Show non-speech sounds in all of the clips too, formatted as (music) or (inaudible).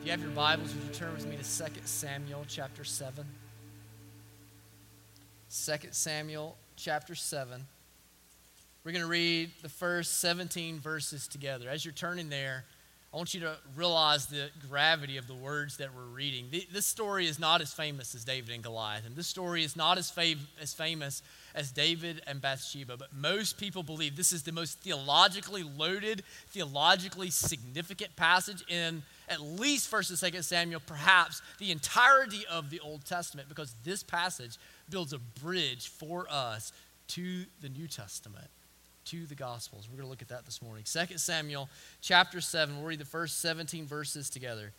If you have your Bibles, would you turn with me to 2 Samuel chapter 7? 2 Samuel chapter 7. We're going to read the first 17 verses together. As you're turning there, I want you to realize the gravity of the words that we're reading. This story is not as famous as David and Goliath, and this story is not as, fav- as famous as David and Bathsheba, but most people believe this is the most theologically loaded, theologically significant passage in at least 1st and 2nd Samuel, perhaps the entirety of the Old Testament, because this passage builds a bridge for us to the New Testament, to the Gospels. We're going to look at that this morning. 2 Samuel chapter 7, we'll read the first 17 verses together.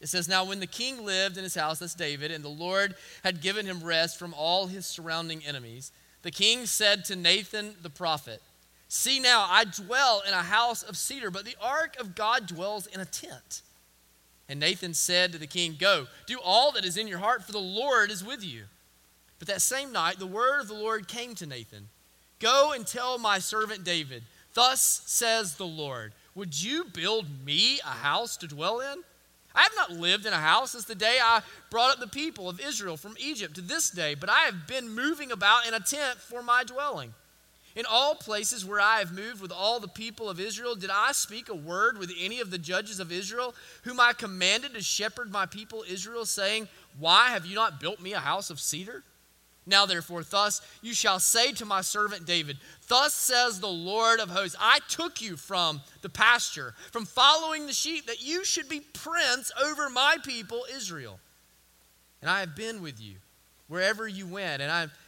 It says, Now when the king lived in his house, that's David, and the Lord had given him rest from all his surrounding enemies, the king said to Nathan the prophet, See now, I dwell in a house of cedar, but the ark of God dwells in a tent. And Nathan said to the king, Go, do all that is in your heart, for the Lord is with you. But that same night, the word of the Lord came to Nathan Go and tell my servant David, Thus says the Lord, Would you build me a house to dwell in? I have not lived in a house since the day I brought up the people of Israel from Egypt to this day, but I have been moving about in a tent for my dwelling. In all places where I have moved with all the people of Israel, did I speak a word with any of the judges of Israel, whom I commanded to shepherd my people Israel, saying, Why have you not built me a house of cedar? Now, therefore, thus you shall say to my servant David, Thus says the Lord of hosts, I took you from the pasture, from following the sheep, that you should be prince over my people Israel. And I have been with you wherever you went, and I have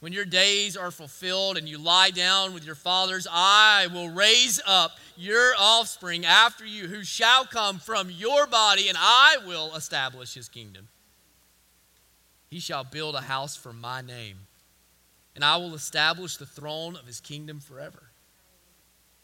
when your days are fulfilled and you lie down with your fathers, I will raise up your offspring after you, who shall come from your body, and I will establish his kingdom. He shall build a house for my name, and I will establish the throne of his kingdom forever.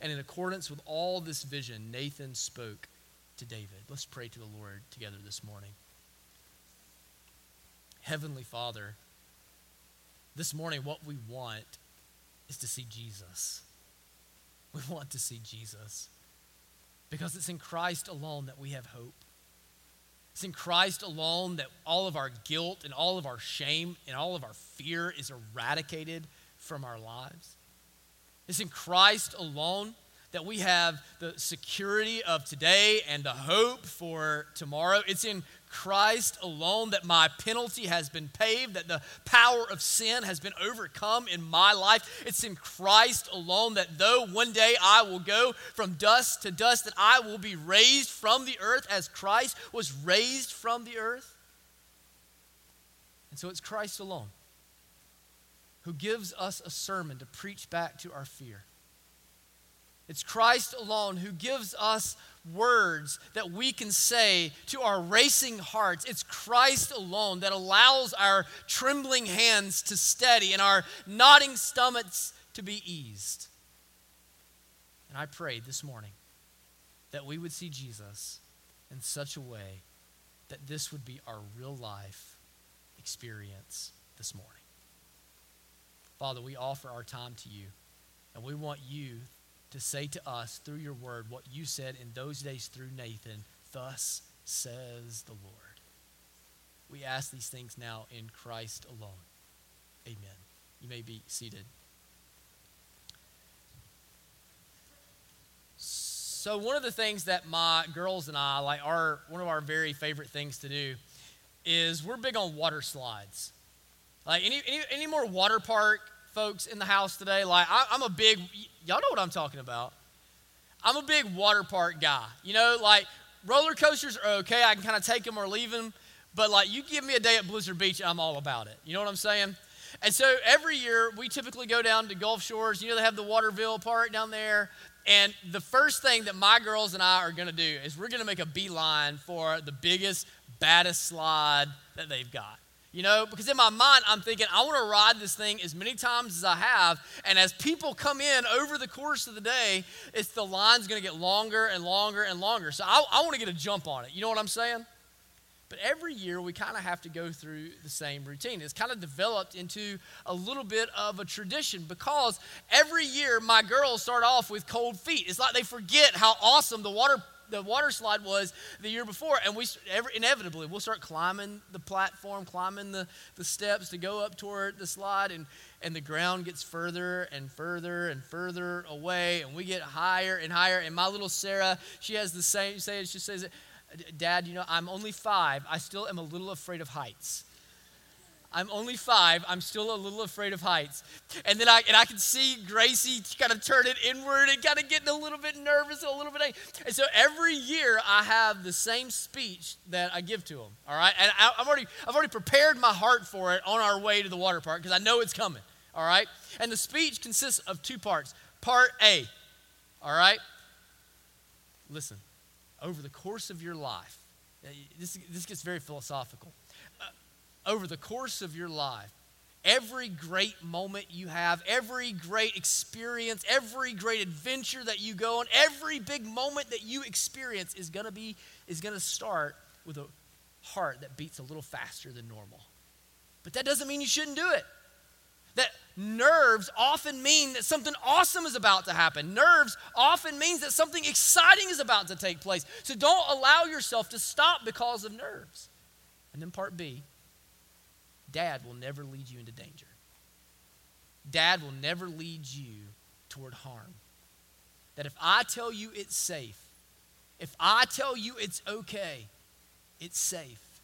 and in accordance with all this vision, Nathan spoke to David. Let's pray to the Lord together this morning. Heavenly Father, this morning, what we want is to see Jesus. We want to see Jesus because it's in Christ alone that we have hope. It's in Christ alone that all of our guilt and all of our shame and all of our fear is eradicated from our lives. It's in Christ alone that we have the security of today and the hope for tomorrow. It's in Christ alone that my penalty has been paid, that the power of sin has been overcome in my life. It's in Christ alone that though one day I will go from dust to dust, that I will be raised from the earth as Christ was raised from the earth. And so it's Christ alone who gives us a sermon to preach back to our fear. It's Christ alone who gives us words that we can say to our racing hearts. It's Christ alone that allows our trembling hands to steady and our nodding stomachs to be eased. And I pray this morning that we would see Jesus in such a way that this would be our real life experience this morning. Father, we offer our time to you, and we want you to say to us through your word what you said in those days through Nathan Thus says the Lord. We ask these things now in Christ alone. Amen. You may be seated. So one of the things that my girls and I like are one of our very favorite things to do is we're big on water slides. Like any any, any more water park folks in the house today? Like I, I'm a big y'all know what I'm talking about. I'm a big water park guy. You know, like roller coasters are okay. I can kind of take them or leave them. But like you give me a day at Blizzard Beach, I'm all about it. You know what I'm saying? And so every year we typically go down to Gulf Shores. You know they have the Waterville Park down there. And the first thing that my girls and I are going to do is we're going to make a beeline for the biggest, baddest slide that they've got. You know, because in my mind, I'm thinking, I want to ride this thing as many times as I have. And as people come in over the course of the day, it's the line's going to get longer and longer and longer. So I, I want to get a jump on it. You know what I'm saying? But every year we kind of have to go through the same routine. It's kind of developed into a little bit of a tradition because every year my girls start off with cold feet. It's like they forget how awesome the water the water slide was the year before and we every, inevitably we'll start climbing the platform climbing the, the steps to go up toward the slide and and the ground gets further and further and further away and we get higher and higher and my little sarah she has the same say she says Dad, you know, I'm only five. I still am a little afraid of heights. I'm only five. I'm still a little afraid of heights. And then I and I can see Gracie kind of turn it inward and kind of getting a little bit nervous, and a little bit. And so every year I have the same speech that I give to them. All right, and I, I've already I've already prepared my heart for it on our way to the water park because I know it's coming. All right, and the speech consists of two parts. Part A. All right. Listen over the course of your life, this, this gets very philosophical. Over the course of your life, every great moment you have, every great experience, every great adventure that you go on, every big moment that you experience is going to be is going to start with a heart that beats a little faster than normal. But that doesn't mean you shouldn't do it. That nerves often mean that something awesome is about to happen. Nerves often means that something exciting is about to take place. So don't allow yourself to stop because of nerves. And then part B, dad will never lead you into danger. Dad will never lead you toward harm. That if I tell you it's safe, if I tell you it's okay, it's safe.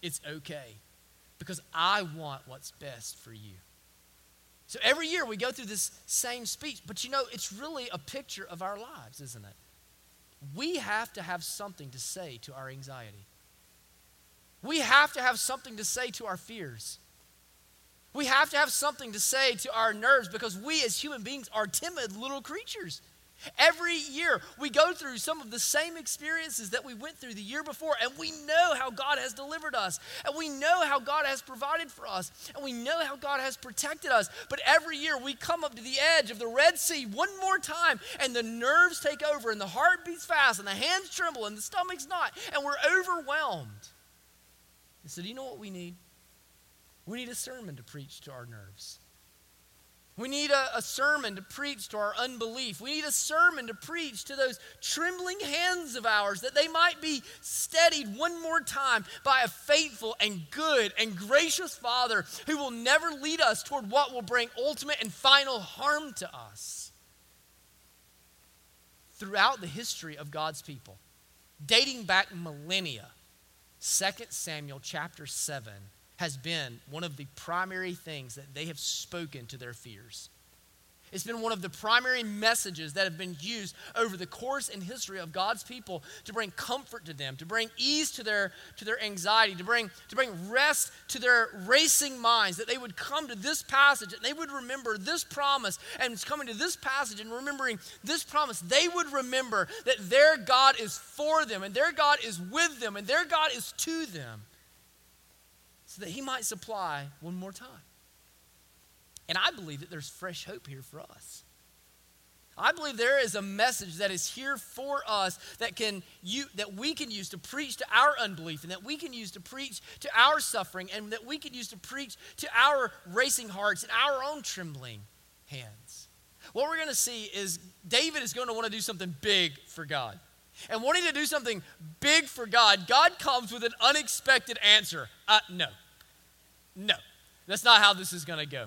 It's okay. Because I want what's best for you. So every year we go through this same speech, but you know, it's really a picture of our lives, isn't it? We have to have something to say to our anxiety. We have to have something to say to our fears. We have to have something to say to our nerves because we as human beings are timid little creatures. Every year, we go through some of the same experiences that we went through the year before, and we know how God has delivered us, and we know how God has provided for us, and we know how God has protected us. But every year, we come up to the edge of the Red Sea one more time, and the nerves take over, and the heart beats fast, and the hands tremble, and the stomach's not, and we're overwhelmed. And do you know what we need? We need a sermon to preach to our nerves. We need a, a, sermon to preach to our unbelief. We need a sermon to preach to those trembling hands of ours that they might be steadied one more time by a faithful and good and gracious Father who will never lead us toward what will bring ultimate and final harm to us. Throughout the history of God's people, dating back millennia, 2 Samuel chapter 7 has been one of the primary things that they have spoken to their fears. It's been one of the primary messages that have been used over the course and history of God's people to bring comfort to them, to bring ease to their, to their anxiety, to bring, to bring rest to their racing minds, that they would come to this passage and they would remember this promise. And coming to this passage and remembering this promise, they would remember that their God is for them and their God is with them and their God is to them so that He might supply one more time. And I believe that there's fresh hope here for us. I believe there is a message that is here for us that can you that we can use to preach to our unbelief and that we can use to preach to our suffering and that we can use to preach to our racing hearts and our own trembling hands. What we're going to see is David is going to want to do something big for God. And wanting to do something big for God, God comes with an unexpected answer. Uh, no. No, that's not how this is going to go.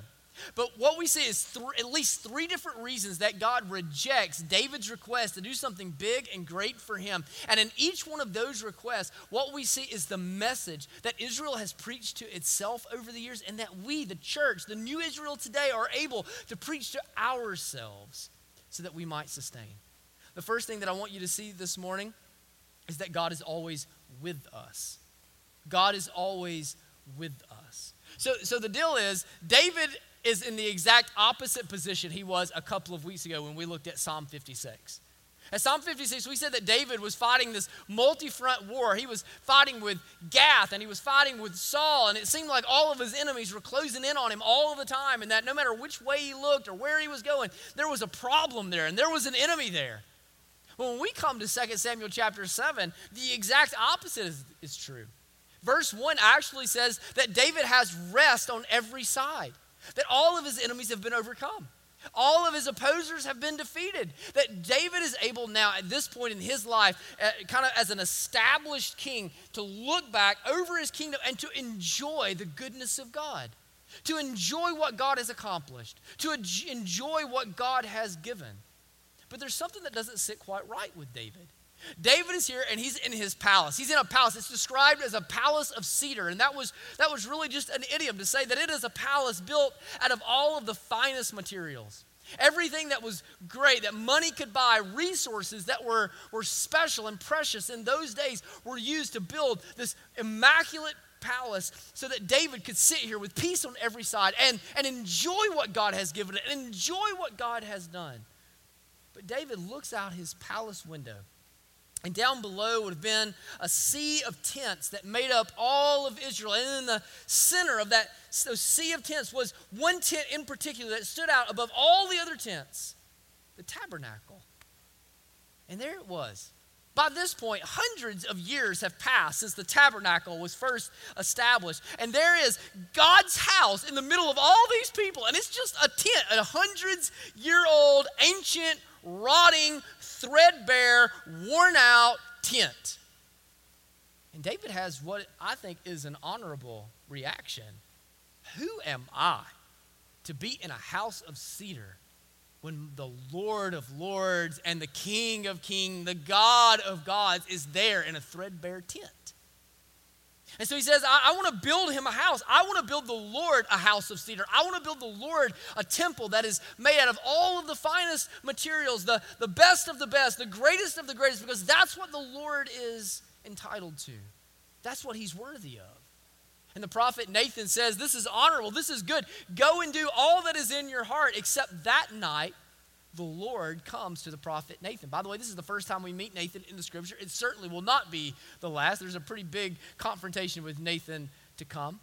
But what we see is th- at least three different reasons that God rejects David's request to do something big and great for him. And in each one of those requests, what we see is the message that Israel has preached to itself over the years, and that we, the church, the new Israel today, are able to preach to ourselves so that we might sustain. The first thing that I want you to see this morning is that God is always with us. God is always with us. So, so the deal is, David is in the exact opposite position he was a couple of weeks ago when we looked at Psalm 56. At Psalm 56, we said that David was fighting this multi front war. He was fighting with Gath and he was fighting with Saul, and it seemed like all of his enemies were closing in on him all the time, and that no matter which way he looked or where he was going, there was a problem there and there was an enemy there. When we come to 2 Samuel chapter 7, the exact opposite is, is true. Verse 1 actually says that David has rest on every side that all of his enemies have been overcome. All of his opposers have been defeated. That David is able now, at this point in his life, uh, kind of as an established king, to look back over his kingdom and to enjoy the goodness of God, to enjoy what God has accomplished, to enjoy what God has given. But there's something that doesn't sit quite right with David. David is here and he's in his palace. He's in a palace. It's described as a palace of cedar. And that was, that was really just an idiom to say that it is a palace built out of all of the finest materials. Everything that was great, that money could buy, resources that were, were special and precious in those days were used to build this immaculate palace so that David could sit here with peace on every side and, and enjoy what God has given it and enjoy what God has done. But David looks out his palace window and down below would have been a sea of tents that made up all of Israel. And in the center of that sea of tents was one tent in particular that stood out above all the other tents the tabernacle. And there it was. By this point, hundreds of years have passed since the tabernacle was first established. And there is God's house in the middle of all these people. And it's just a tent, a hundreds year old, ancient, rotting, threadbare, worn out tent. And David has what I think is an honorable reaction. Who am I to be in a house of cedar when the Lord of Lords and the King of Kings, the God of gods, is there in a threadbare tent? And so he says, I, I want to build him a house. I want to build the Lord a house of cedar. I want to build the Lord a temple that is made out of all of the finest materials, the, the best of the best, the greatest of the greatest, because that's what the Lord is entitled to. That's what he's worthy of. And the prophet Nathan says, This is honorable, this is good. Go and do all that is in your heart, except that night the Lord comes to the prophet Nathan. By the way, this is the first time we meet Nathan in the scripture. It certainly will not be the last. There's a pretty big confrontation with Nathan to come.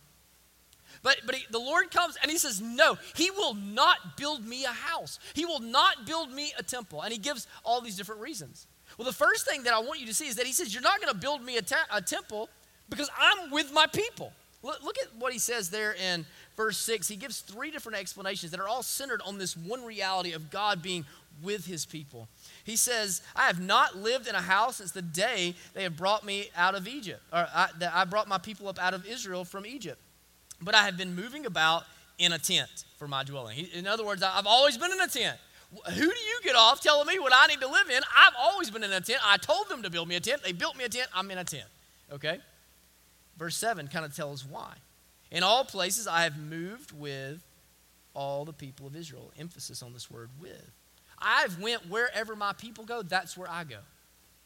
But, but he, the Lord comes and he says, No, he will not build me a house. He will not build me a temple. And he gives all these different reasons. Well, the first thing that I want you to see is that he says, You're not going to build me a, te- a temple because I'm with my people. Look, look at what he says there in verse 6, he gives three different explanations that are all centered on this one reality of God being with his people. He says, I have not lived in a house since the day they have brought me out of Egypt, or I, that I brought my people up out of Israel from Egypt. But I have been moving about in a tent for my dwelling. He, in other words, I've always been in a tent. Who do you get off telling me what I need to live in? I've always been in a tent. I told them to build me a tent. They built me a tent. I'm in a tent. Okay? Verse 7 kind of tells why. In all places I have moved with all the people of Israel. Emphasis on this word with. I've went wherever my people go, that's where I go.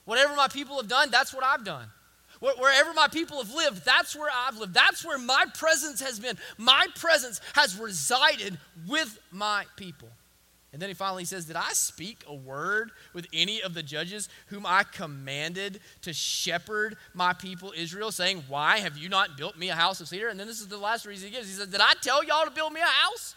Whatever my people have done, that's what I've done. Wherever my people have lived, that's where I've lived. That's where my presence has been. My presence has resided with my people. And then he finally says, Did I speak a word with any of the judges whom I commanded to shepherd my people Israel, saying, Why have you not built me a house of cedar? And then this is the last reason he gives. He says, Did I tell y'all to build me a house?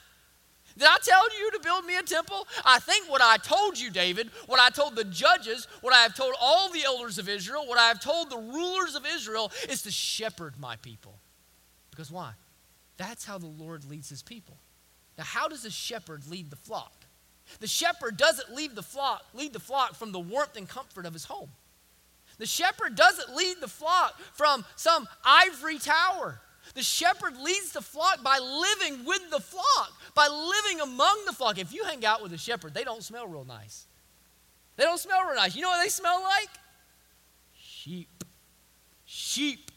Did I tell you to build me a temple? I think what I told you, David, what I told the judges, what I have told all the elders of Israel, what I have told the rulers of Israel is to shepherd my people. Because why? That's how the Lord leads his people. Now, how does a shepherd lead the flock? The shepherd doesn't lead the flock, lead the flock from the warmth and comfort of his home. The shepherd doesn't lead the flock from some ivory tower. The shepherd leads the flock by living with the flock, by living among the flock. If you hang out with a shepherd, they don't smell real nice. They don't smell real nice. You know what they smell like? Sheep. Sheep.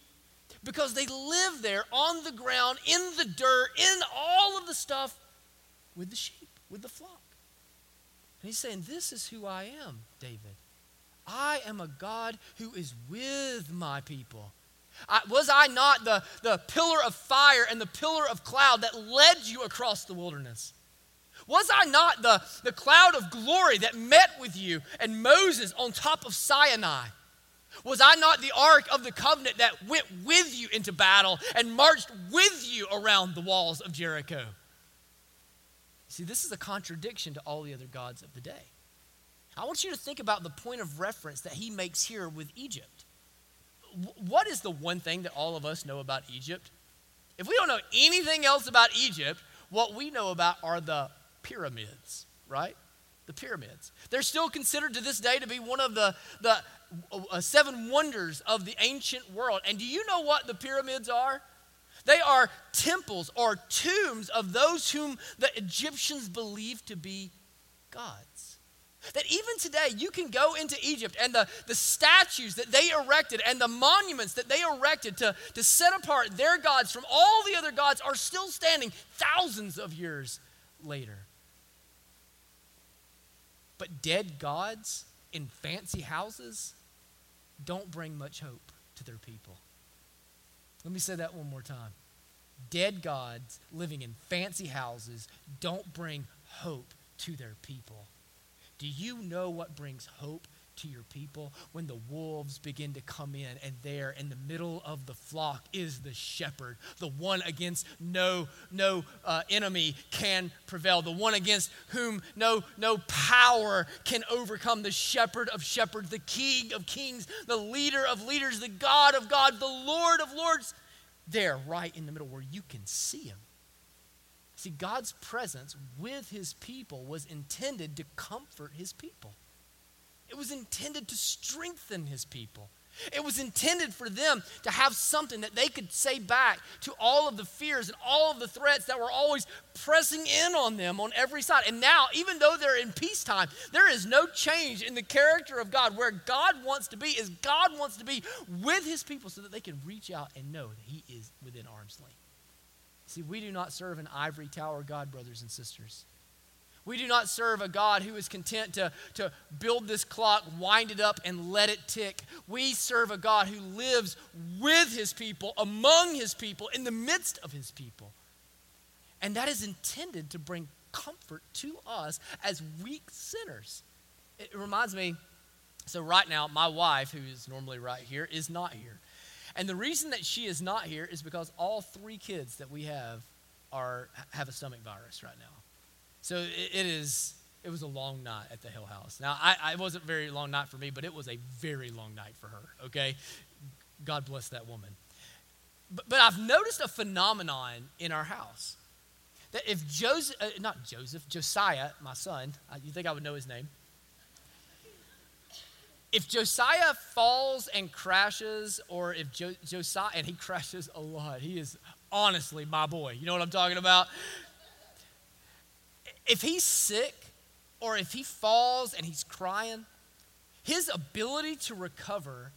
Because they live there on the ground, in the dirt, in all of the stuff with the sheep, with the flock. And he's saying, This is who I am, David. I am a God who is with my people. I, was I not the, the pillar of fire and the pillar of cloud that led you across the wilderness? Was I not the, the cloud of glory that met with you and Moses on top of Sinai? Was I not the ark of the covenant that went with you into battle and marched with you around the walls of Jericho? See, this is a contradiction to all the other gods of the day. I want you to think about the point of reference that he makes here with Egypt. What is the one thing that all of us know about Egypt? If we don't know anything else about Egypt, what we know about are the pyramids, right? The pyramids. They're still considered to this day to be one of the, the uh, seven wonders of the ancient world. And do you know what the pyramids are? They are temples or tombs of those whom the Egyptians believed to be gods. That even today, you can go into Egypt and the, the statues that they erected and the monuments that they erected to, to set apart their gods from all the other gods are still standing thousands of years later. But dead gods in fancy houses don't bring much hope to their people. Let me say that one more time. Dead gods living in fancy houses don't bring hope to their people. Do you know what brings hope to your people when the wolves begin to come in and there in the middle of the flock is the shepherd the one against no no uh, enemy can prevail the one against whom no no power can overcome the shepherd of shepherds the king of kings the leader of leaders the god of gods the lord of lords. There right in the middle where you can see him. See, God's presence with his people was intended to comfort his people, it was intended to strengthen his people. It was intended for them to have something that they could say back to all of the fears and all of the threats that were always pressing in on them on every side. And now, even though they're in peacetime, there is no change in the character of God. Where God wants to be is God wants to be with his people so that they can reach out and know that he is within arm's length. See, we do not serve an ivory tower God, brothers and sisters. We do not serve a God who is content to, to build this clock, wind it up, and let it tick. We serve a God who lives with his people, among his people, in the midst of his people. And that is intended to bring comfort to us as weak sinners. It reminds me so, right now, my wife, who is normally right here, is not here. And the reason that she is not here is because all three kids that we have are have a stomach virus right now. So it, it is it was a long night at the Hill House. Now I, I, wasn't very long night for me, but it was a very long night for her. Okay, God bless that woman. But, but I've noticed a phenomenon in our house that if Joseph, uh, not Joseph, Josiah, my son, uh, you think I would know his name? if Josiah falls and crashes, or if jo- Josiah, and he crashes a lot, he is honestly my boy. You know what I'm talking about? If he's sick, or if he falls and he's crying, his ability to recover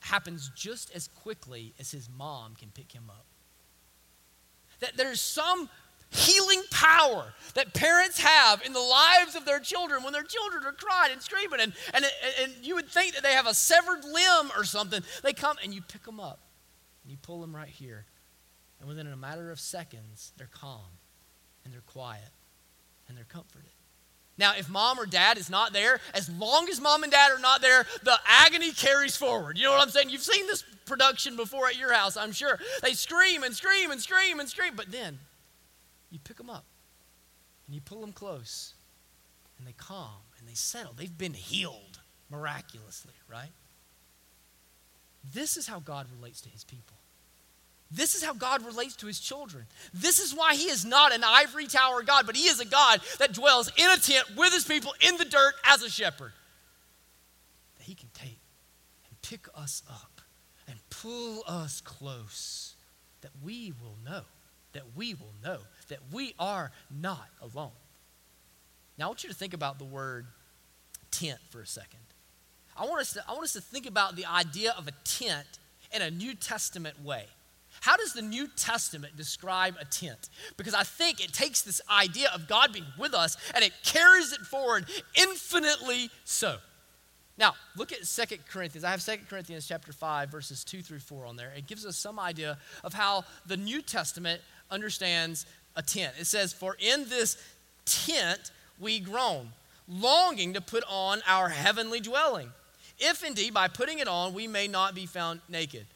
happens just as quickly as his mom can pick him up. That there's some healing power that parents have in the lives of their children when their children are crying and screaming and, and, and you would think that they have a severed limb or something. They come and you pick them up. And you pull them right here. And within a matter of seconds they're calm and they're quiet and they're comforted now if mom or dad is not there as long as mom and dad are not there the agony carries forward you know what i'm saying you've seen this production before at your house i'm sure they scream and scream and scream and scream but then you pick them up and you pull them close and they calm and they settle. They've been healed miraculously, right? This is how God relates to his people. This is how God relates to his children. This is why he is not an ivory tower God, but he is a God that dwells in a tent with his people in the dirt as a shepherd. That he can take and pick us up and pull us close that we will know, that we will know that we are not alone. Now, I want you to think about the word tent for a second. I want us to, I want us to think about the idea of a tent in a New Testament way. How does the New Testament describe a tent? Because I think it takes this idea of God being with us and it carries it forward infinitely so. Now, look at Second Corinthians. I have Second Corinthians chapter 5 verses 2 through 4 on there. It gives us some idea of how the New Testament understands a tent. It says, "For in this tent we groan, longing to put on our heavenly dwelling, if indeed by putting it on we may not be found naked."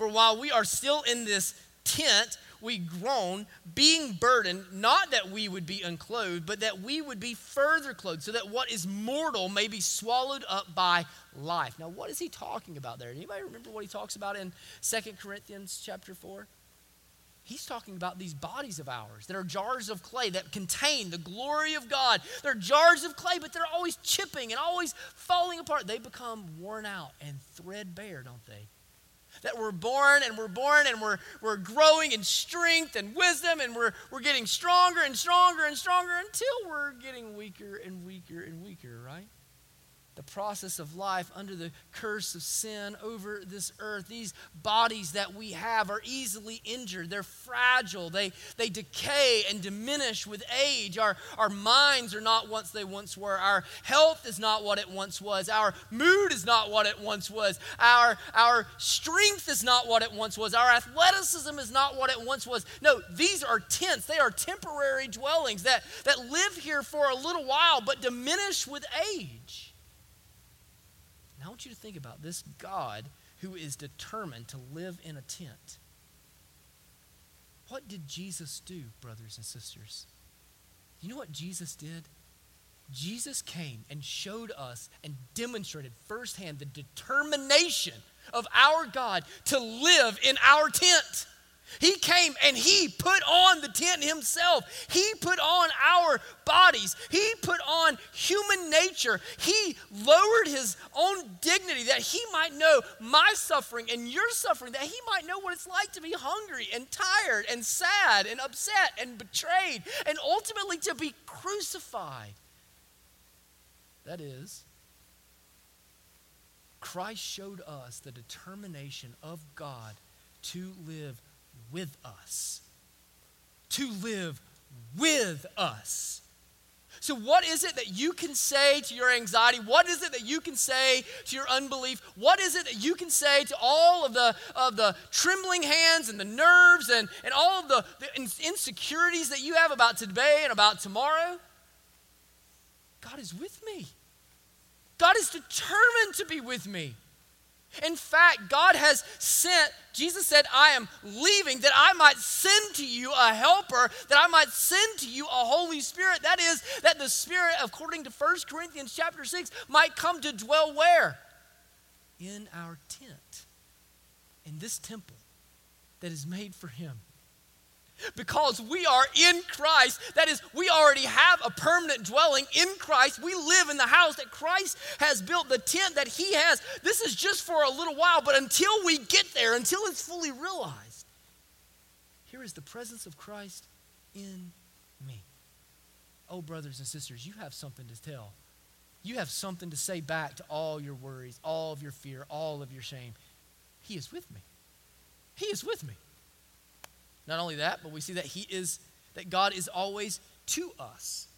For while we are still in this tent, we groan, being burdened, not that we would be unclothed, but that we would be further clothed, so that what is mortal may be swallowed up by life. Now, what is he talking about there? Anybody remember what he talks about in Second Corinthians chapter 4? He's talking about these bodies of ours that are jars of clay that contain the glory of God. They're jars of clay, but they're always chipping and always falling apart. They become worn out and threadbare, don't they? That we're born and we're born and we're, we're growing in strength and wisdom and we're, we're getting stronger and stronger and stronger until we're getting weaker and weaker and weaker, right? The process of life under the curse of sin over this earth. These bodies that we have are easily injured. They're fragile. They, they decay and diminish with age. Our, our minds are not what they once were. Our health is not what it once was. Our mood is not what it once was. Our, our strength is not what it once was. Our athleticism is not what it once was. No, these are tents. They are temporary dwellings that, that live here for a little while but diminish with age. And I want you to think about this God who is determined to live in a tent. What did Jesus do, brothers and sisters? You know what Jesus did? Jesus came and showed us and demonstrated firsthand the determination of our God to live in our tent. He came and he put on the tent himself. He put on our bodies. He put on human nature. He lowered his own dignity that he might know my suffering and your suffering, that he might know what it's like to be hungry and tired and sad and upset and betrayed and ultimately to be crucified. That is, Christ showed us the determination of God to live with us. To live with us. So, what is it that you can say to your anxiety? What is it that you can say to your unbelief? What is it that you can say to all of the, of the trembling hands and the nerves and, and all of the, the insecurities that you have about today and about tomorrow? God is with me. God is determined to be with me. In fact, God has sent, Jesus said, I am leaving that I might send to you a helper, that I might send to you a Holy Spirit. That is, that the Spirit, according to 1 Corinthians chapter 6, might come to dwell where? In our tent, in this temple that is made for Him because we are in Christ. That is, we already have a permanent dwelling in Christ. We live in the house that Christ has built, the tent that He has. This is just for a little while, but until we get there, until it's fully realized, here is the presence of Christ in me. Oh, brothers and sisters, you have something to tell. You have something to say back to all your worries, all of your fear, all of your shame. He is with me. He is with me. Not only that, but we see that He is, that God is always to us.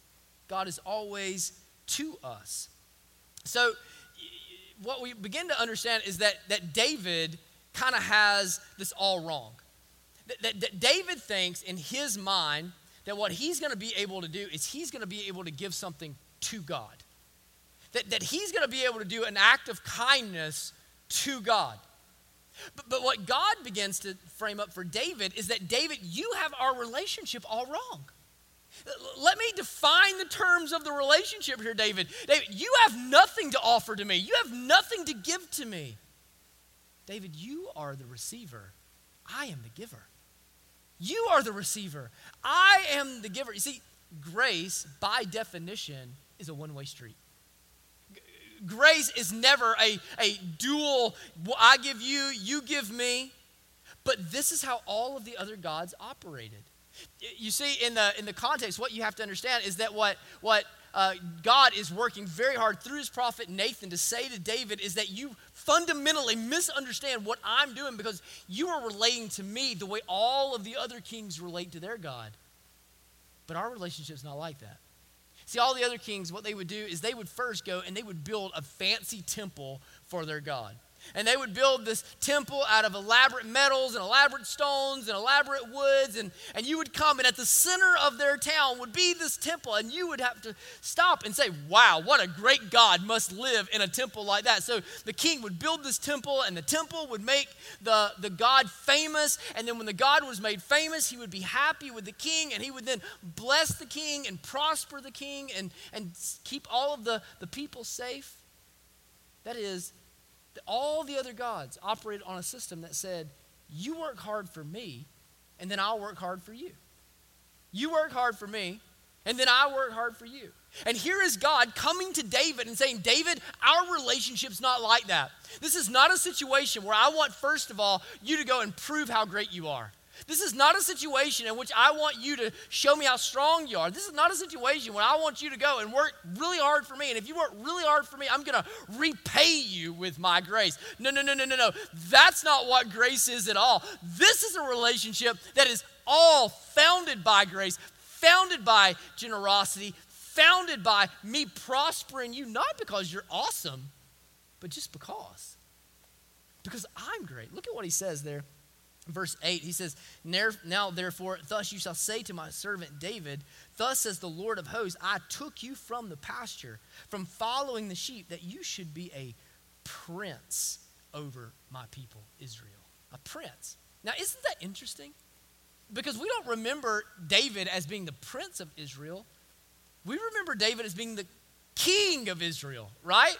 God is always to us. So, what we begin to understand is that, that David kind of has this all wrong. That, that, that David thinks in his mind that what he's going to be able to do is he's going to be able to give something to God. That, that he's going to be able to do an act of kindness to God. But, but what God begins to frame up for David is that, David, you have our relationship all wrong. Let me define the terms of the relationship here, David. David, you have nothing to offer to me, you have nothing to give to me. David, you are the receiver, I am the giver. You are the receiver, I am the giver. You see, grace, by definition, is a one way street grace is never a, a dual, I give you, you give me. But this is how all of the other gods operated. You see, in the, in the context, what you have to understand is that what, what uh, God is working very hard through his prophet Nathan to say to David is that you fundamentally misunderstand what I'm doing because you are relating to me the way all of the other kings relate to their God. But our relationship is not like that. See, all the other kings, what they would do is they would first go and they would build a fancy temple for their God. And they would build this temple out of elaborate metals and elaborate stones and elaborate woods. And, and you would come, and at the center of their town would be this temple. And you would have to stop and say, Wow, what a great God must live in a temple like that. So the king would build this temple, and the temple would make the, the God famous. And then when the God was made famous, he would be happy with the king, and he would then bless the king and prosper the king and, and keep all of the, the people safe. That is, all the other gods operated on a system that said, You work hard for me, and then I'll work hard for you. You work hard for me, and then I work hard for you. And here is God coming to David and saying, David, our relationship's not like that. This is not a situation where I want, first of all, you to go and prove how great you are. This is not a situation in which I want you to show me how strong you are. This is not a situation where I want you to go and work really hard for me. And if you work really hard for me, I'm going to repay you with my grace. No, no, no, no, no, no. That's not what grace is at all. This is a relationship that is all founded by grace, founded by generosity, founded by me prospering you, not because you're awesome, but just because. Because I'm great. Look at what he says there verse 8 he says now therefore thus you shall say to my servant david thus says the lord of hosts i took you from the pasture from following the sheep that you should be a prince over my people israel. A prince. Now isn't that interesting? Because we don't remember david as being the prince of israel. We remember david as being the king of israel right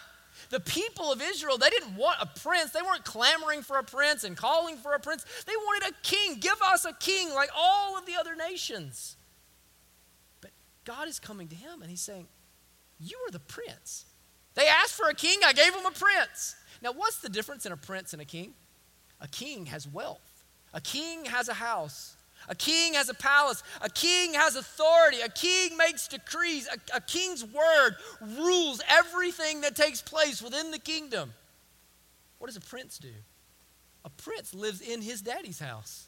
the people of Israel, they didn't want a prince. They weren't clamoring for a prince and calling for a prince. They wanted a king. Give us a king like all of the other nations. But God is coming to him and he's saying, You are the prince. They asked for a king, I gave them a prince. Now, what's the difference in a prince and a king? A king has wealth, a king has a house, a king has a palace. A king has authority. A king makes decrees. A, a, king's word rules everything that takes place within the kingdom. What does a prince do? A prince lives in his daddy's house.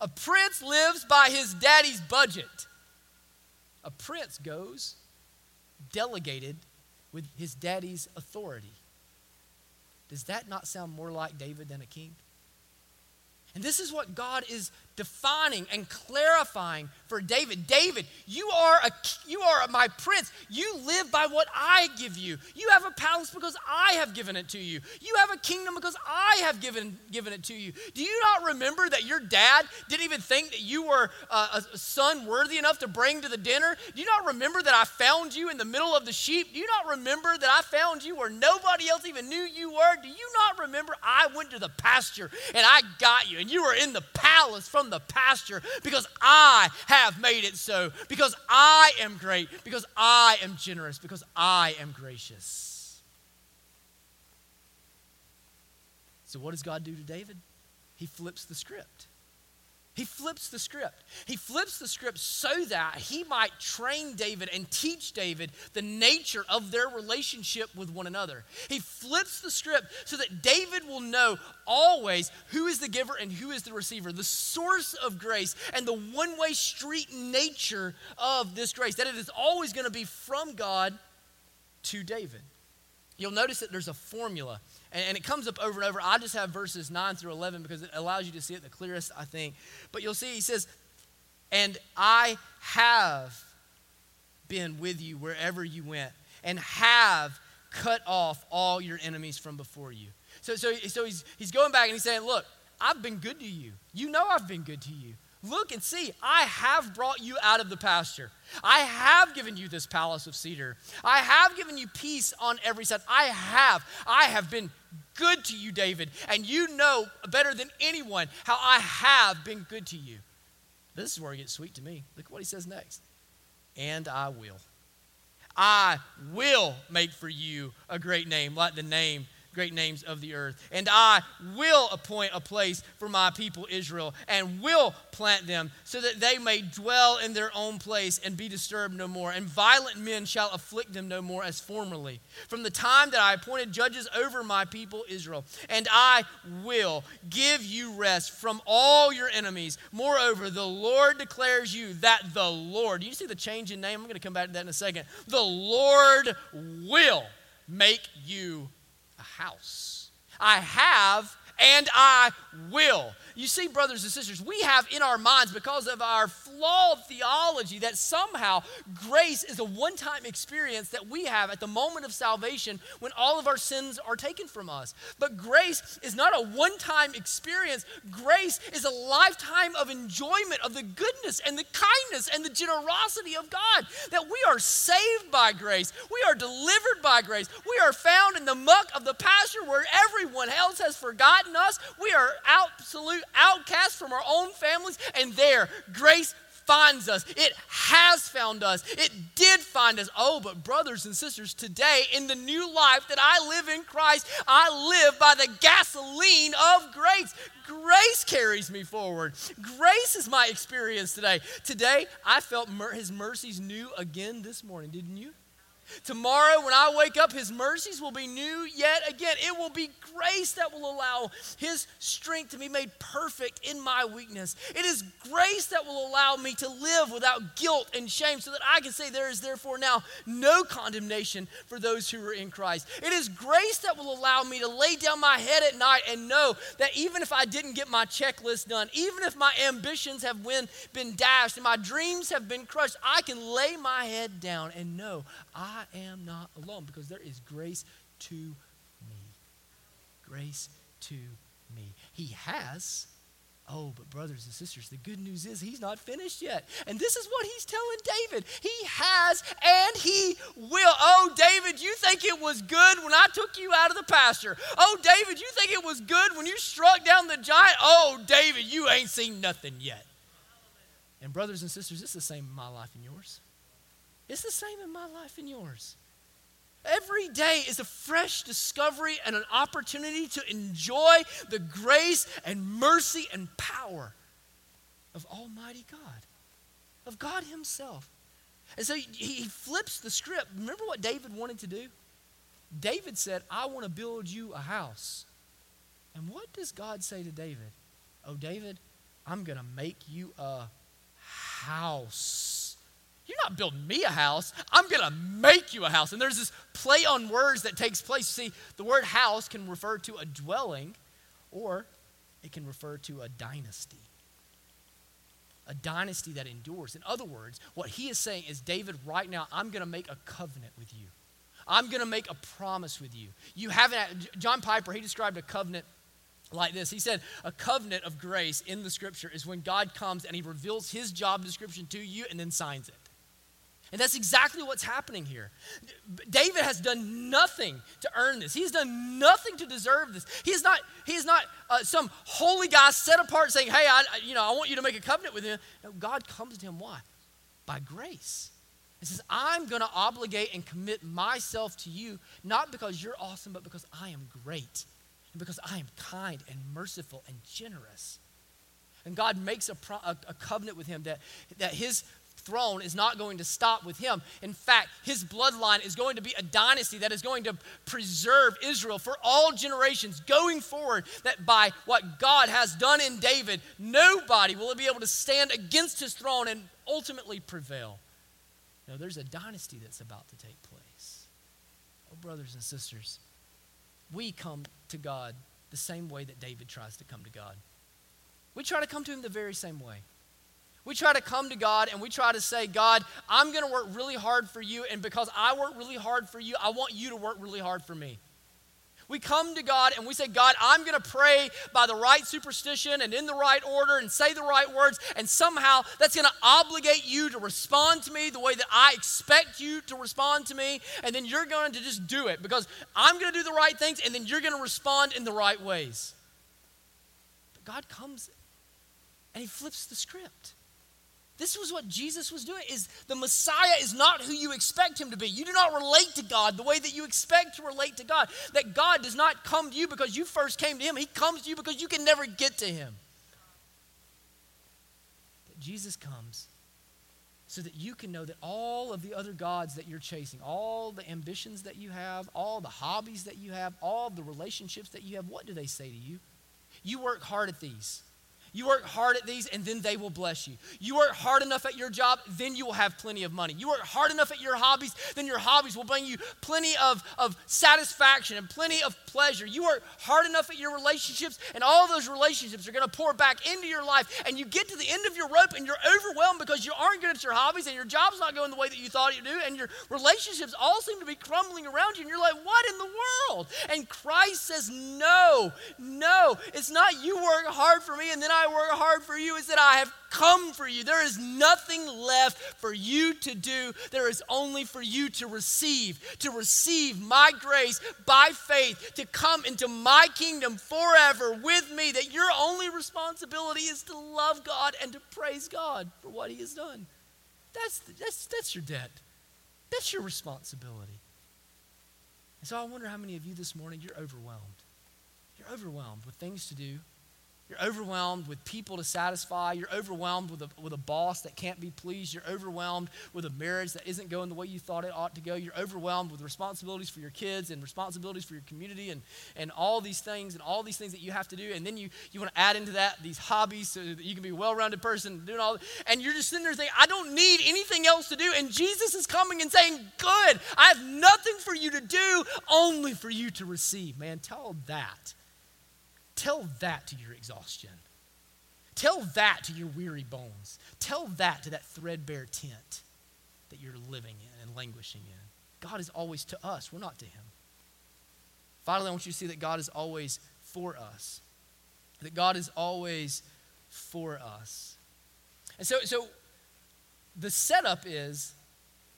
A prince lives by his daddy's budget. A prince goes delegated with his daddy's authority. Does that not sound more like David than a king? And this is what God is defining and clarifying for David. David, you are a you are my prince. You live by what I give you. You have a palace because I have given it to you. You have a kingdom because I have given given it to you. Do you not remember that your dad didn't even think that you were a, a son worthy enough to bring to the dinner? Do you not remember that I found you in the middle of the sheep? Do you not remember that I found you where nobody else even knew you were? Do you not remember I went to the pasture and I got you and you were in the palace from the pasture because I have made it so, because I am great, because I am generous, because I am gracious. So, what does God do to David? He flips the script. He flips the script. He flips the script so that he might train David and teach David the nature of their relationship with one another. He flips the script so that David will know always who is the giver and who is the receiver, the source of grace and the one way street nature of this grace, that it is always going to be from God to David. You'll notice that there's a formula and, it comes up over and over. I just have verses 9 through 11 because it allows you to see it the clearest, I think. But you'll see, he says, And I have been with you wherever you went, and have cut off all your enemies from before you. So, so, so he's, he's going back and he's saying, Look, I've been good to you. You know I've been good to you. Look and see, I have brought you out of the pasture. I have given you this palace of cedar. I have given you peace on every side. I have. I have been good to you, David, and you know better than anyone how I have been good to you. This is where it gets sweet to me. Look at what he says next. And I will. I will make for you a great name, like the name great names of the earth. And I will appoint a place for my people Israel, and will plant them, so that they may dwell in their own place and be disturbed no more. And violent men shall afflict them no more as formerly, from the time that I appointed judges over my people Israel. And I will give you rest from all your enemies. Moreover, the Lord declares you that the Lord, you see the change in name? I'm going to come back to that in a second. The Lord will make you house. I have and I will. You see, brothers and sisters, we have in our minds, because of our flawed theology, that somehow grace is a one time experience that we have at the moment of salvation when all of our sins are taken from us. But grace is not a one time experience, grace is a lifetime of enjoyment of the goodness and the kindness and the generosity of God. That we are saved by grace, we are delivered by grace, we are found in the muck of the pasture where everyone else has forgotten us. We are absolute outcast from our own families, and there, grace finds us. It has found us. It did find us. Oh, but brothers and sisters, today in the new life that I live in Christ, I live by the gasoline of grace. Grace carries me forward. Grace is my experience today. Today, I felt his mercies new again this morning, didn't you? Tomorrow, when I wake up, His mercies will be new yet again. It will be grace that will allow His strength to be made perfect in my weakness. It is grace that will allow me to live without guilt and shame so that I can say, There is therefore now no condemnation for those who are in Christ. It is grace that will allow me to lay down my head at night and know that even if I didn't get my checklist done, even if my ambitions have been, been dashed and my dreams have been crushed, I can lay my head down and know I am not alone because there is grace to me. Grace to me. He has. Oh, but brothers and sisters, the good news is he's not finished yet. And this is what he's telling David. He has and he will. Oh, David, you think it was good when I took you out of the pasture? Oh, David, you think it was good when you struck down the giant? Oh, David, you ain't seen nothing yet. And brothers and sisters, it's the same in my life and yours. It's the same in my life and yours. Every day is a fresh discovery and an opportunity to enjoy the grace and mercy and power of Almighty God, of God Himself. And so he flips the script. Remember what David wanted to do? David said, I want to build you a house. And what does God say to David? Oh, David, I'm going to make you a house. You're not building me a house. I'm going to make you a house. And there's this play on words that takes place. See, the word house can refer to a dwelling or it can refer to a dynasty. A dynasty that endures. In other words, what he is saying is, David, right now, I'm going to make a covenant with you. I'm going to make a promise with you. You haven't, John Piper, he described a covenant like this. He said, A covenant of grace in the scripture is when God comes and he reveals his job description to you and then signs it. And that's exactly what's happening here. David has done nothing to earn this. He's done nothing to deserve this. He is not, he is not uh, some holy guy set apart saying, hey, I, you know, I want you to make a covenant with him. No, God comes to him, why? By grace. He says, I'm going to obligate and commit myself to you, not because you're awesome, but because I am great, and because I am kind and merciful and generous. And God makes a, pro- a, a covenant with him that, that his throne is not going to stop with him. In fact, his bloodline is going to be a dynasty that is going to preserve Israel for all generations going forward. That by what God has done in David, nobody will be able to stand against his throne and ultimately prevail. No, there's a dynasty that's about to take place. Oh, brothers and sisters, we come to God the same way that David tries to come to God. We try to come to him the very same way. We try to come to God and we try to say, God, I'm going to work really hard for you, and because I work really hard for you, I want you to work really hard for me. We come to God and we say, God, I'm going to pray by the right superstition and in the right order and say the right words, and somehow that's going to obligate you to respond to me the way that I expect you to respond to me, and then you're going to just do it because I'm going to do the right things, and then you're going to respond in the right ways. But God comes and He flips the script. This was what Jesus was doing is the Messiah is not who you expect him to be. You do not relate to God the way that you expect to relate to God. That God does not come to you because you first came to him. He comes to you because you can never get to him. That Jesus comes so that you can know that all of the other gods that you're chasing, all the ambitions that you have, all the hobbies that you have, all the relationships that you have, what do they say to you? You work hard at these. You work hard at these, and then they will bless you. You work hard enough at your job, then you will have plenty of money. You work hard enough at your hobbies, then your hobbies will bring you plenty of, of satisfaction and plenty of pleasure. You work hard enough at your relationships, and all those relationships are going to pour back into your life. And you get to the end of your rope, and you're overwhelmed because you aren't good at your hobbies, and your job's not going the way that you thought it would do, and your relationships all seem to be crumbling around you, and you're like, what in the world? And Christ says, no, no, it's not you work hard for me, and then I work hard for you is that I have come for you. There is nothing left for you to do. There is only for you to receive, to receive my grace by faith, to come into my kingdom forever with me. That your only responsibility is to love God and to praise God for what He has done. That's, that's, that's your debt, that's your responsibility. And so I wonder how many of you this morning, you're overwhelmed. You're overwhelmed with things to do you're overwhelmed with people to satisfy. You're overwhelmed with a, with a boss that can't be pleased. You're overwhelmed with a marriage that isn't going the way you thought it ought to go. You're overwhelmed with responsibilities for your kids and responsibilities for your community and, and all these things and all these things that you have to do. And then you, you want to add into that these hobbies so that you can be a well rounded person doing all And you're just sitting there saying, I don't need anything else to do. And Jesus is coming and saying, Good, I have nothing for you to do, only for you to receive. Man, tell that Tell that to your exhaustion. Tell that to your weary bones. Tell that to that threadbare tent that you're living in and languishing in. God is always to us, we're not to Him. Finally, I want you to see that God is always for us. That God is always for us. And so, so the setup is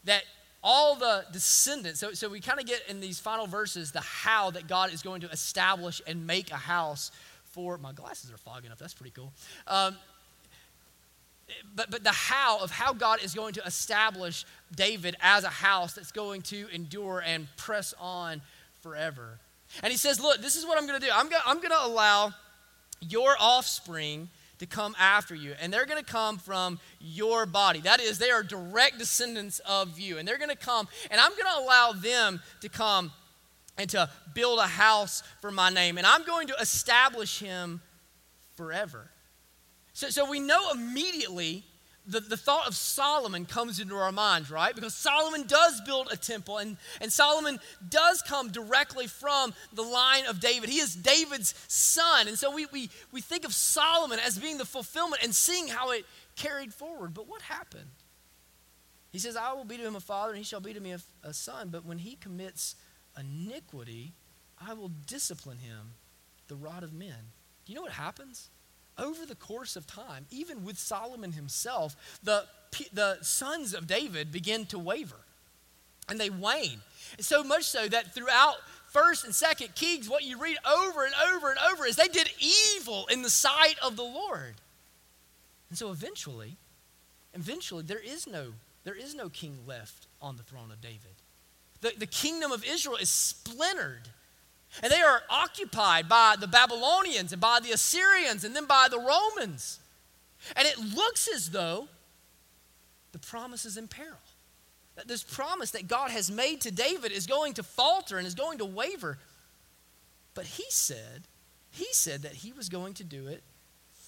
that all the descendants, so, so we kind of get in these final verses the how that God is going to establish and make a house for. My glasses are fogging up, that's pretty cool. Um, but, but the how of how God is going to establish David as a house that's going to endure and press on forever. And he says, Look, this is what I'm going to do. I'm going I'm to allow your offspring to come after you. And they're going to come from your body. That is, they are direct descendants of you. And they're going to come, and I'm going to allow them to come and to build a house for my name. And I'm going to establish him forever. So, so we know immediately the, the thought of Solomon comes into our minds, right? Because Solomon does build a temple, and, and Solomon does come directly from the line of David. He is David's son. And so we, we, we think of Solomon as being the fulfillment and seeing how it carried forward. But what happened? He says, I will be to him a father, and he shall be to me a, a son. But when he commits iniquity, I will discipline him, the rod of men. Do you know what happens? Over the course of time, even with Solomon himself, the, the sons of David begin to waver and they wane. So much so that throughout first and second Kings, what you read over and over and over is they did evil in the sight of the Lord. And so eventually, eventually there is no there is no king left on the throne of David. The, the kingdom of Israel is splintered and they are occupied by the Babylonians and by the Assyrians and then by the Romans. And it looks as though the promise is in peril. That this promise that God has made to David is going to falter and is going to waver. But he said, he said that he was going to do it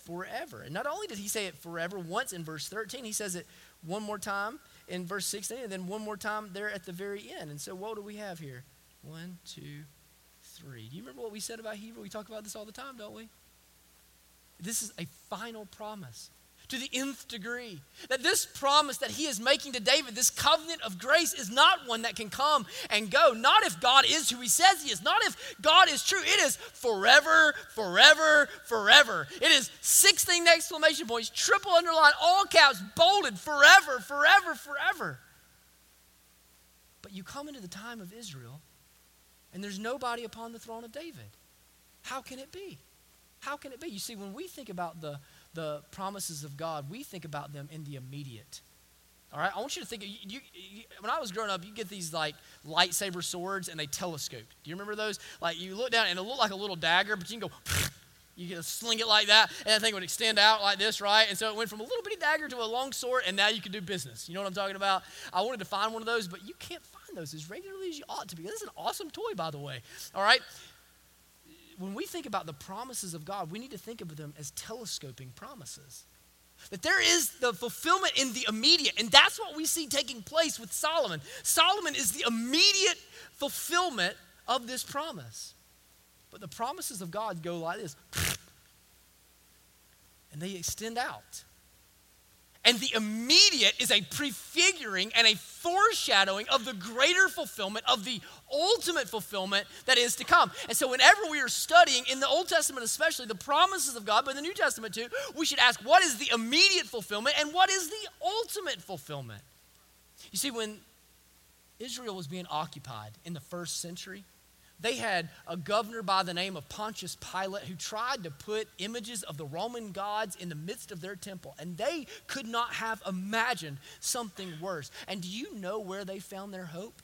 forever. And not only did he say it forever once in verse 13, he says it one more time in verse 16, and then one more time there at the very end. And so, what do we have here? One, two, 3. Do you remember what we said about Hebrew? We talk about this all the time, don't we? This is a final promise to the nth degree. That this promise that he is making to David, this covenant of grace, is not one that can come and go. Not if God is who he says he is. Not if God is true. It is forever, forever, forever. It is 16 exclamation points, triple underline, all caps, bolded, forever, forever, forever. But you come into the time of Israel and there's nobody upon the throne of David. How can it be? How can it be? You see, when we think about the, the promises of God, we think about them in the immediate. All right, I want you to think. You, you, when I was growing up, you get these like lightsaber swords, and they telescope. Do you remember those? Like you look down, and it looked like a little dagger, but you can go. (laughs) You can sling it like that, and that thing would extend out like this, right? And so it went from a little bitty dagger to a long sword, and now you can do business. You know what I'm talking about? I wanted to find one of those, but you can't find those as regularly as you ought to be. This is an awesome toy, by the way. All right? When we think about the promises of God, we need to think of them as telescoping promises. That there is the fulfillment in the immediate, and that's what we see taking place with Solomon. Solomon is the immediate fulfillment of this promise. But the promises of God go like this, (laughs) and they extend out. And the immediate is a prefiguring and a foreshadowing of the greater fulfillment, of the ultimate fulfillment that is to come. And so, whenever we are studying, in the Old Testament especially, the promises of God, but in the New Testament too, we should ask what is the immediate fulfillment and what is the ultimate fulfillment? You see, when Israel was being occupied in the first century, they had a governor by the name of Pontius Pilate who tried to put images of the Roman gods in the midst of their temple, and they could not have imagined something worse. And do you know where they found their hope?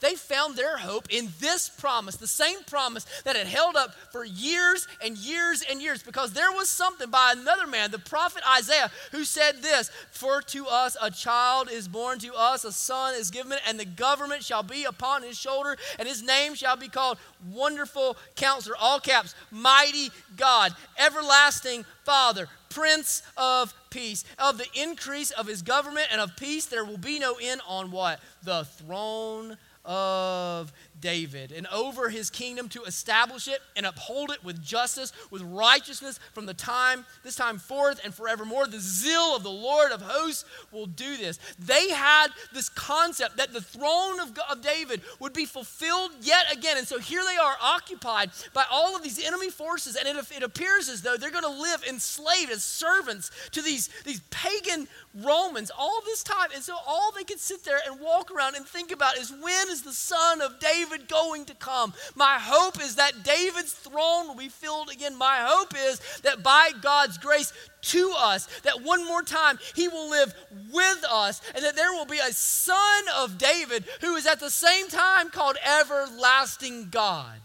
They found their hope in this promise, the same promise that had held up for years and years and years, because there was something by another man, the prophet Isaiah, who said this For to us a child is born, to us a son is given, and the government shall be upon his shoulder, and his name shall be called Wonderful Counselor, all caps, Mighty God, Everlasting Father, Prince of Peace. Of the increase of his government and of peace, there will be no end on what? The throne of David and over his kingdom to establish it and uphold it with justice, with righteousness from the time, this time forth and forevermore. The zeal of the Lord of hosts will do this. They had this concept that the throne of, of David would be fulfilled yet again. And so here they are occupied by all of these enemy forces, and it, it appears as though they're going to live enslaved as servants to these, these pagan Romans all this time. And so all they could sit there and walk around and think about is when is the son of David going to come? My hope is that David's throne will be filled again. My hope is that by God's grace to us, that one more time he will live with us, and that there will be a son of David who is at the same time called everlasting God.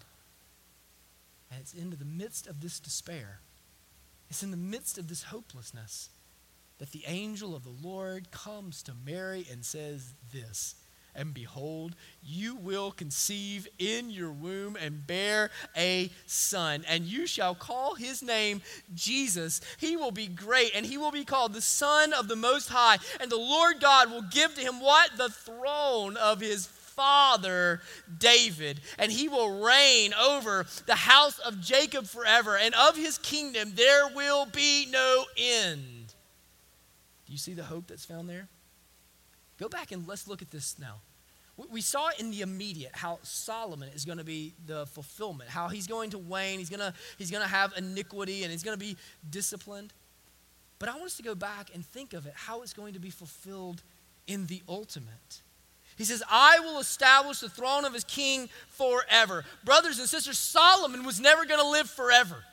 And it's into the midst of this despair, it's in the midst of this hopelessness that the angel of the Lord comes to Mary and says this and behold, you will conceive in your womb and bear a son, and you shall call his name Jesus. He will be great, and he will be called the Son of the Most High. And the Lord God will give to him what? The throne of his father David, and he will reign over the house of Jacob forever, and of his kingdom there will be no end. Do you see the hope that's found there? Go back and let's look at this now. We saw in the immediate how Solomon is going to be the fulfillment, how he's going to wane, he's going to, he's going to have iniquity, and he's going to be disciplined. But I want us to go back and think of it, how it's going to be fulfilled in the ultimate. He says, I will establish the throne of his king forever. Brothers and sisters, Solomon was never going to live forever.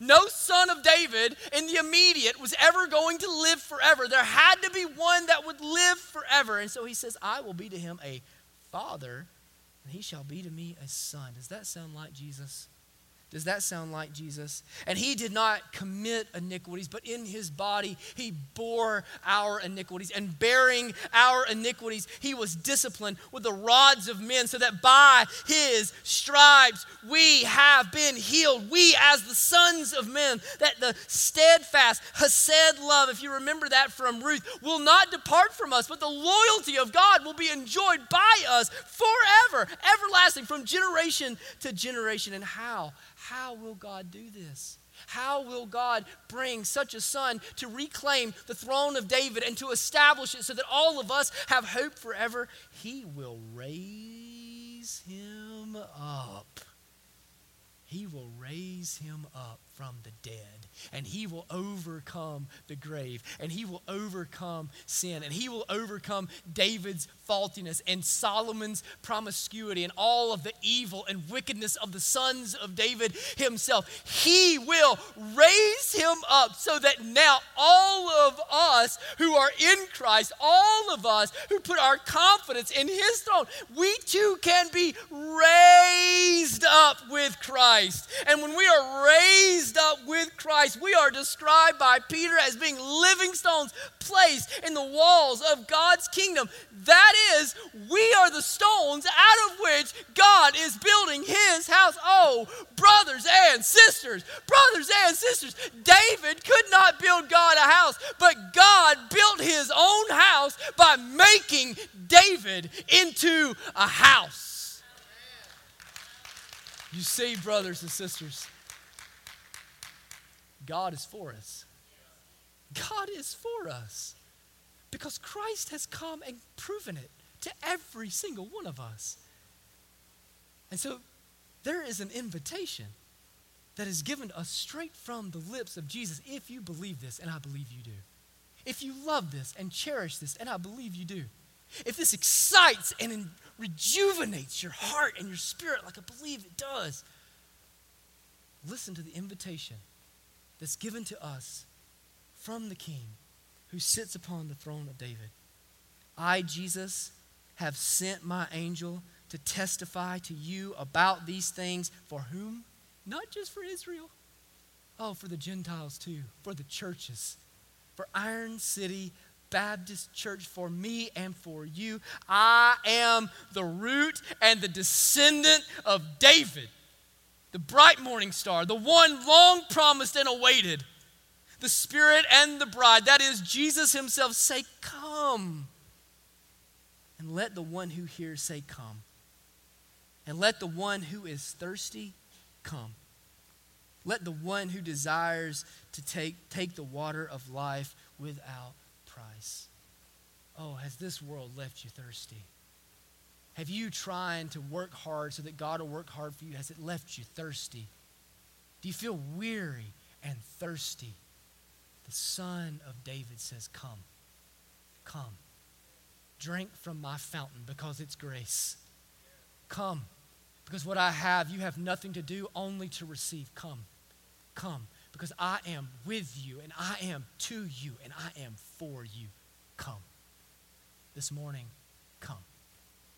No son of David in the immediate was ever going to live forever. There had to be one that would live forever. And so he says, I will be to him a father, and he shall be to me a son. Does that sound like Jesus? Does that sound like Jesus? And he did not commit iniquities, but in his body he bore our iniquities. And bearing our iniquities, he was disciplined with the rods of men, so that by his stripes we have been healed. We, as the sons of men, that the steadfast, Hesed love, if you remember that from Ruth, will not depart from us, but the loyalty of God will be enjoyed by us forever, everlasting, from generation to generation. And how? How will God do this? How will God bring such a son to reclaim the throne of David and to establish it so that all of us have hope forever? He will raise him up. He will raise him up from the dead and he will overcome the grave and he will overcome sin and he will overcome David's faultiness and Solomon's promiscuity and all of the evil and wickedness of the sons of David himself. He will raise him up so that now all of us who are in Christ, all of us who put our confidence in his throne, we too can be raised up with Christ. And when we are raised up with Christ, we are described by Peter as being living stones placed in the walls of God's kingdom. That is, we are the stones out of which God is building his house. Oh, brothers and sisters, brothers and sisters, David could not build God a house, but God built his own house by making David into a house. You see, brothers and sisters, God is for us. God is for us because Christ has come and proven it to every single one of us. And so there is an invitation that is given to us straight from the lips of Jesus if you believe this, and I believe you do. If you love this and cherish this, and I believe you do. If this excites and rejuvenates your heart and your spirit like I believe it does, listen to the invitation that's given to us from the King who sits upon the throne of David. I, Jesus, have sent my angel to testify to you about these things for whom? Not just for Israel. Oh, for the Gentiles too, for the churches, for Iron City Baptist Church, for me and for you. I am the root and the descendant of David the bright morning star, the one long promised and awaited, the Spirit and the bride, that is Jesus Himself, say, Come. And let the one who hears say, Come. And let the one who is thirsty come. Let the one who desires to take, take the water of life without price. Oh, has this world left you thirsty? Have you trying to work hard so that God will work hard for you? Has it left you thirsty? Do you feel weary and thirsty? The Son of David says, Come, come. Drink from my fountain because it's grace. Come, because what I have, you have nothing to do, only to receive. Come, come, because I am with you and I am to you and I am for you. Come. This morning, come.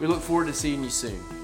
We look forward to seeing you soon.